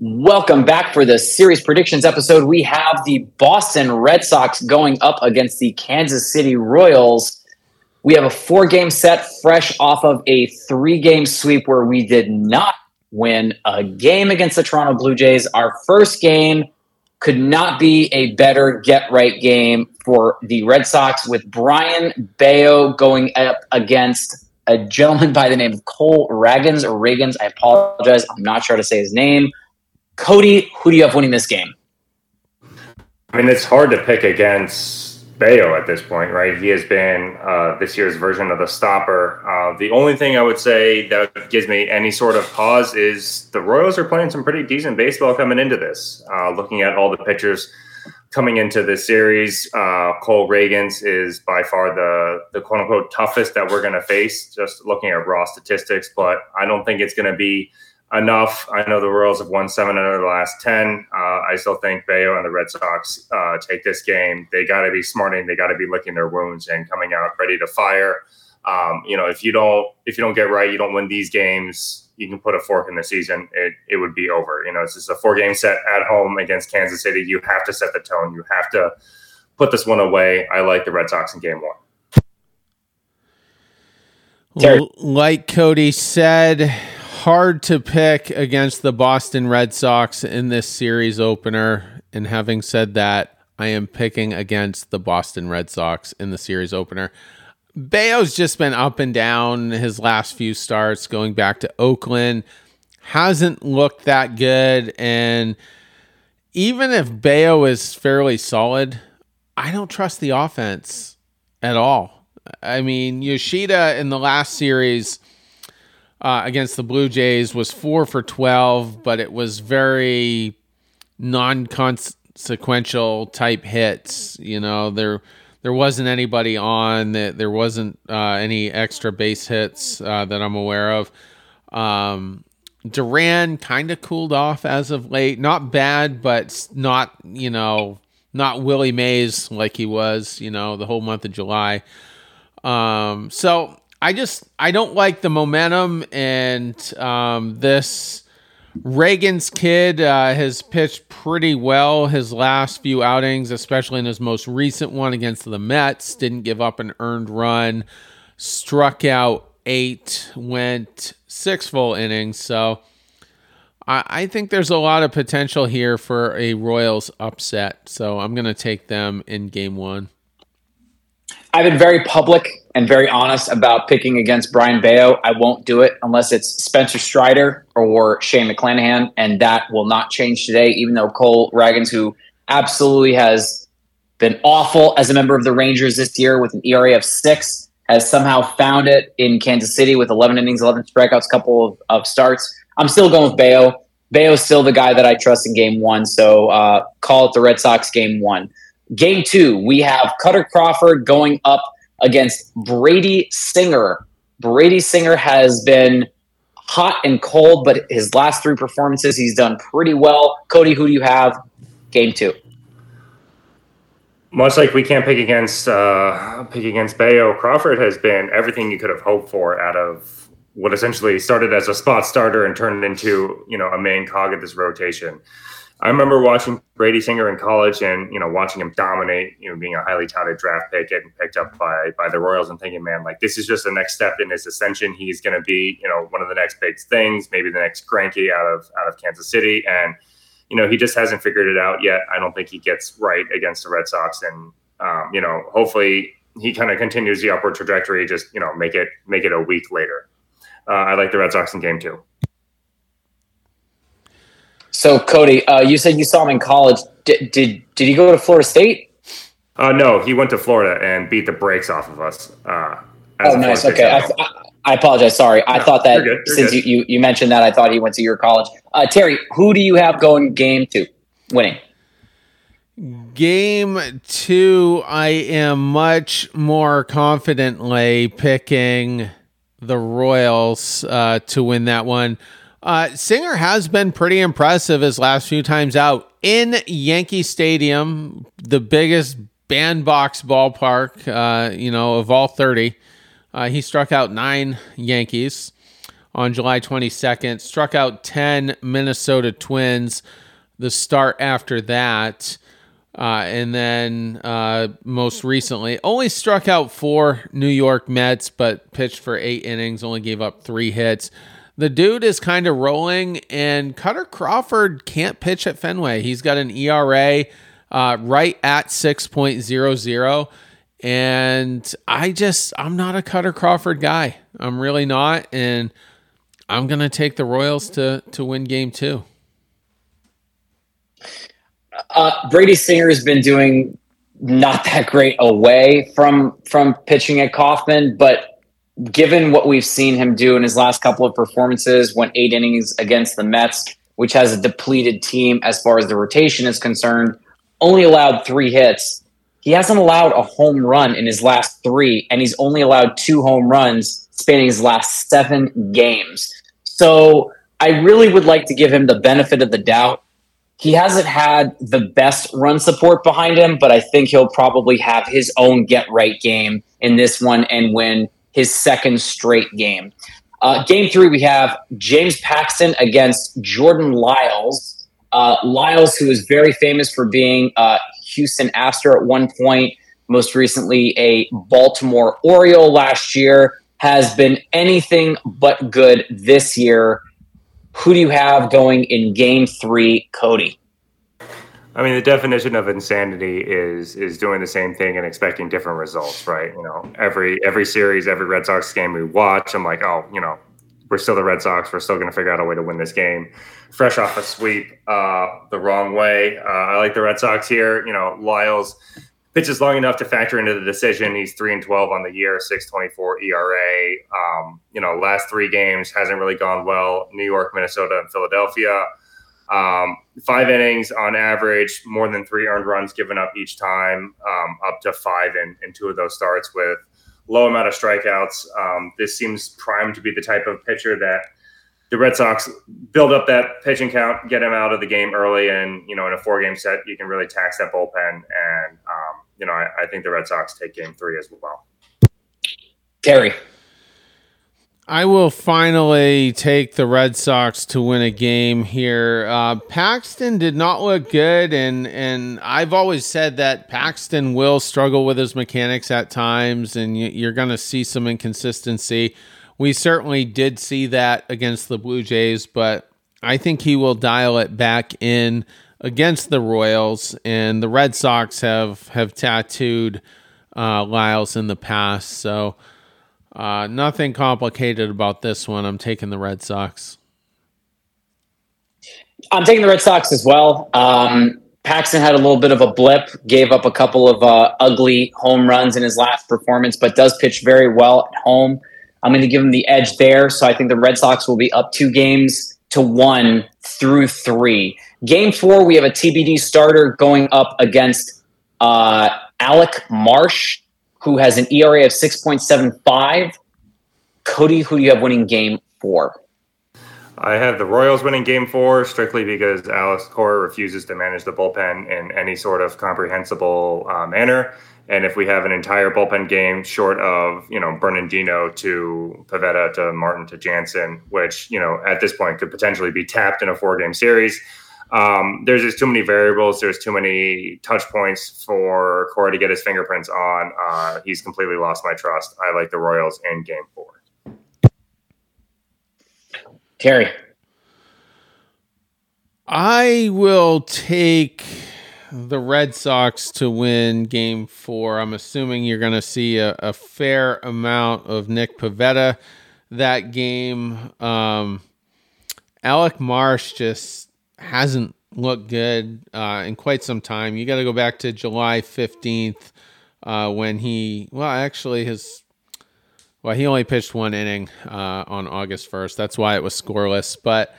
Welcome back for the series predictions episode. We have the Boston Red Sox going up against the Kansas City Royals. We have a four game set fresh off of a three game sweep where we did not win a game against the Toronto Blue Jays. Our first game could not be a better get right game for the Red Sox with Brayan Bello going up against a gentleman by the name of Cole Ragans or. I apologize. I'm not sure how to say his name. Cody, who do you have winning this game? I mean, it's hard to pick against Bello at this point, right? He has been uh, this year's version of the stopper. Uh, the only thing I would say that gives me any sort of pause is the Royals are playing some pretty decent baseball coming into this. Uh, looking at all the pitchers coming into this series, uh, Cole Ragans is by far the the quote unquote toughest that we're going to face. Just looking at raw statistics, but I don't think it's going to be enough. I know the Royals have won seven out of the last ten. Uh, I still think Bello and the Red Sox uh, take this game. They got to be smarting. They got to be licking their wounds and coming out ready to fire. Um, you know, if you don't if you don't get right, you don't win these games. You can put a fork in the season. It it would be over. You know, it's just a four game set at home against Kansas City. You have to set the tone. You have to put this one away. I like the Red Sox in game one. Like Cody said, hard to pick against the Boston Red Sox in this series opener. And having said that, I am picking against the Boston Red Sox in the series opener. Bello's just been up and down his last few starts, going back to Oakland. Hasn't looked that good. And even if Bello is fairly solid, I don't trust the offense at all. I mean, Yoshida in the last series uh, against the Blue Jays was four for 12, but it was very non consequential type hits. You know, there there wasn't anybody on, that. there wasn't uh, any extra base hits uh, that I'm aware of. Um, Duran kind of cooled off as of late. Not bad, but not, you know, not Willie Mays like he was, you know, the whole month of July. Um, so I just I don't like the momentum and um, this Ragans kid uh, has pitched pretty well his last few outings, especially in his most recent one against the Mets. Didn't give up an earned run, struck out eight, went six full innings. So I, I think there's a lot of potential here for a Royals upset. So I'm going to take them in game one. I've been very public and very honest about picking against Brayan Bello. I won't do it unless it's Spencer Strider or Shane McClanahan, and that will not change today, even though Cole Ragans, who absolutely has been awful as a member of the Rangers this year with an ERA of six, has somehow found it in Kansas City with 11 innings, 11 strikeouts, couple of, of starts. I'm still going with Bello. Bello's still the guy that I trust in game one, so uh, call it the Red Sox game one. Game two, we have Kutter Crawford going up against Brady Singer. Brady Singer has been hot and cold, but his last three performances, he's done pretty well. Cody, who do you have? Game two. Much like we can't pick against uh, pick against Bello, Crawford has been everything you could have hoped for out of what essentially started as a spot starter and turned into you know a main cog of this rotation. I remember watching Brady Singer in college and, you know, watching him dominate, you know, being a highly touted draft pick, getting picked up by by the Royals and thinking, man, like this is just the next step in his ascension. He's gonna be, you know, one of the next big things, maybe the next Greinke out of out of Kansas City. And, you know, he just hasn't figured it out yet. I don't think he gets right against the Red Sox. And um, you know, hopefully he kind of continues the upward trajectory, just, you know, make it make it a week later. Uh, I like the Red Sox in game two. So, Cody, uh, you said you saw him in college. Did did, did he go to Florida State? Uh, no, he went to Florida and beat the brakes off of us. Uh, oh, nice. Okay, I, I, apologize. Sorry, I thought that you're good, you're since you, you, you mentioned that, I thought he went to your college. Uh, Terry, who do you have going game two, winning? Game two, I am much more confidently picking the Royals uh, to win that one. Uh, Singer has been pretty impressive his last few times out in Yankee Stadium, the biggest bandbox ballpark, uh, you know, of all 30. Uh, he struck out nine Yankees on July 22nd, struck out 10 Minnesota Twins. The start after that. Uh, and then uh, most recently, only struck out four New York Mets, but pitched for eight innings, only gave up three hits. The dude is kind of rolling, and Kutter Crawford can't pitch at Fenway. He's got an ERA uh, right at 6.00. And I just, I'm not a Kutter Crawford guy. I'm really not. And I'm going to take the Royals to, to win game two. Uh, Brady Singer has been doing not that great away from from pitching at Kauffman, but given what we've seen him do in his last couple of performances, went eight innings against the Mets, which has a depleted team as far as the rotation is concerned, only allowed three hits. He hasn't allowed a home run in his last three, and he's only allowed two home runs spanning his last seven games. So I really would like to give him the benefit of the doubt. He hasn't had the best run support behind him, but I think he'll probably have his own get right game in this one and win his second straight game. Uh, game three, we have James Paxton against Jordan Lyles. Uh, Lyles, who is very famous for being a Houston Astro at one point, most recently a Baltimore Oriole last year, has been anything but good this year. Who do you have going in game three, Cody? I mean, the definition of insanity is is doing the same thing and expecting different results, right? You know, every every series, every Red Sox game we watch, I'm like, oh, you know, we're still the Red Sox. We're still going to figure out a way to win this game. Fresh off a sweep uh, the wrong way. Uh, I like the Red Sox here. You know, Lyles pitches long enough to factor into the decision. He's three and twelve on the year, six twenty four ERA. Um, you know, last three games hasn't really gone well. New York, Minnesota, and Philadelphia. Um, five innings on average, more than three earned runs given up each time, um, up to five in, in two of those starts with low amount of strikeouts. Um, this seems primed to be the type of pitcher that the Red Sox build up that pitching count, get him out of the game early, and you know in a four game set you can really tax that bullpen. And um, you know I, I think the Red Sox take game three as well. Terry. I will finally take the Red Sox to win a game here. Uh, Paxton did not look good, and and I've always said that Paxton will struggle with his mechanics at times, and you're going to see some inconsistency. We certainly did see that against the Blue Jays, but I think he will dial it back in against the Royals, and the Red Sox have have tattooed uh, Lyles in the past, so. Uh, nothing complicated about this one. I'm taking the Red Sox. I'm taking the Red Sox as well. Um, Paxton had a little bit of a blip, gave up a couple of uh, ugly home runs in his last performance, but does pitch very well at home. I'm going to give him the edge there. So I think the Red Sox will be up two games to one through three. Game four, we have a TBD starter going up against uh, Alec Marsh who has an ERA of 6.75. Cody, who do you have winning game four? I have the Royals winning game four strictly because Alex Cora refuses to manage the bullpen in any sort of comprehensible uh, manner. And if we have an entire bullpen game short of, you know, Bernardino to Pivetta to Martin to Jansen, which, you know, at this point could potentially be tapped in a four game series, um, there's just too many variables. There's too many touch points for Cora to get his fingerprints on. Uh, he's completely lost my trust. I like the Royals in Game Four. Terry, I will take the Red Sox to win Game Four. I'm assuming you're going to see a, a, fair amount of Nick Pivetta that game. Um, Alec Marsh just hasn't looked good uh, in quite some time. You got to go back to July 15th uh, when he, well, actually, his, well, he only pitched one inning uh, on August 1st. That's why it was scoreless. But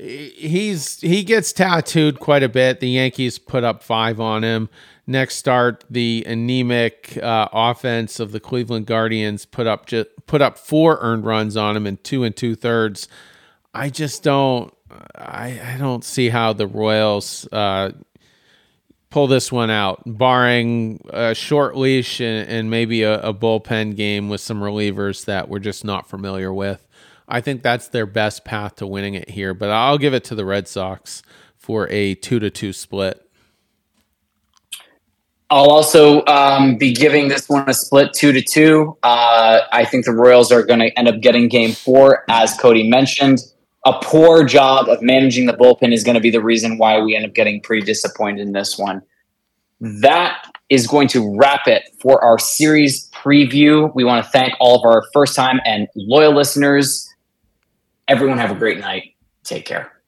he's he gets tattooed quite a bit. The Yankees put up five on him. Next start, the anemic uh, offense of the Cleveland Guardians put up just put up four earned runs on him in two and two thirds. I just don't I, I don't see how the Royals uh, pull this one out, barring a short leash and, and maybe a, a, bullpen game with some relievers that we're just not familiar with. I think that's their best path to winning it here. But I'll give it to the Red Sox for a two to two split. I'll also um, be giving this one a split two to two. Uh, I think the Royals are going to end up getting game four, as Cody mentioned. A poor job of managing the bullpen is going to be the reason why we end up getting pretty disappointed in this one. That is going to wrap it for our series preview. We want to thank all of our first time and loyal listeners. Everyone have a great night. Take care.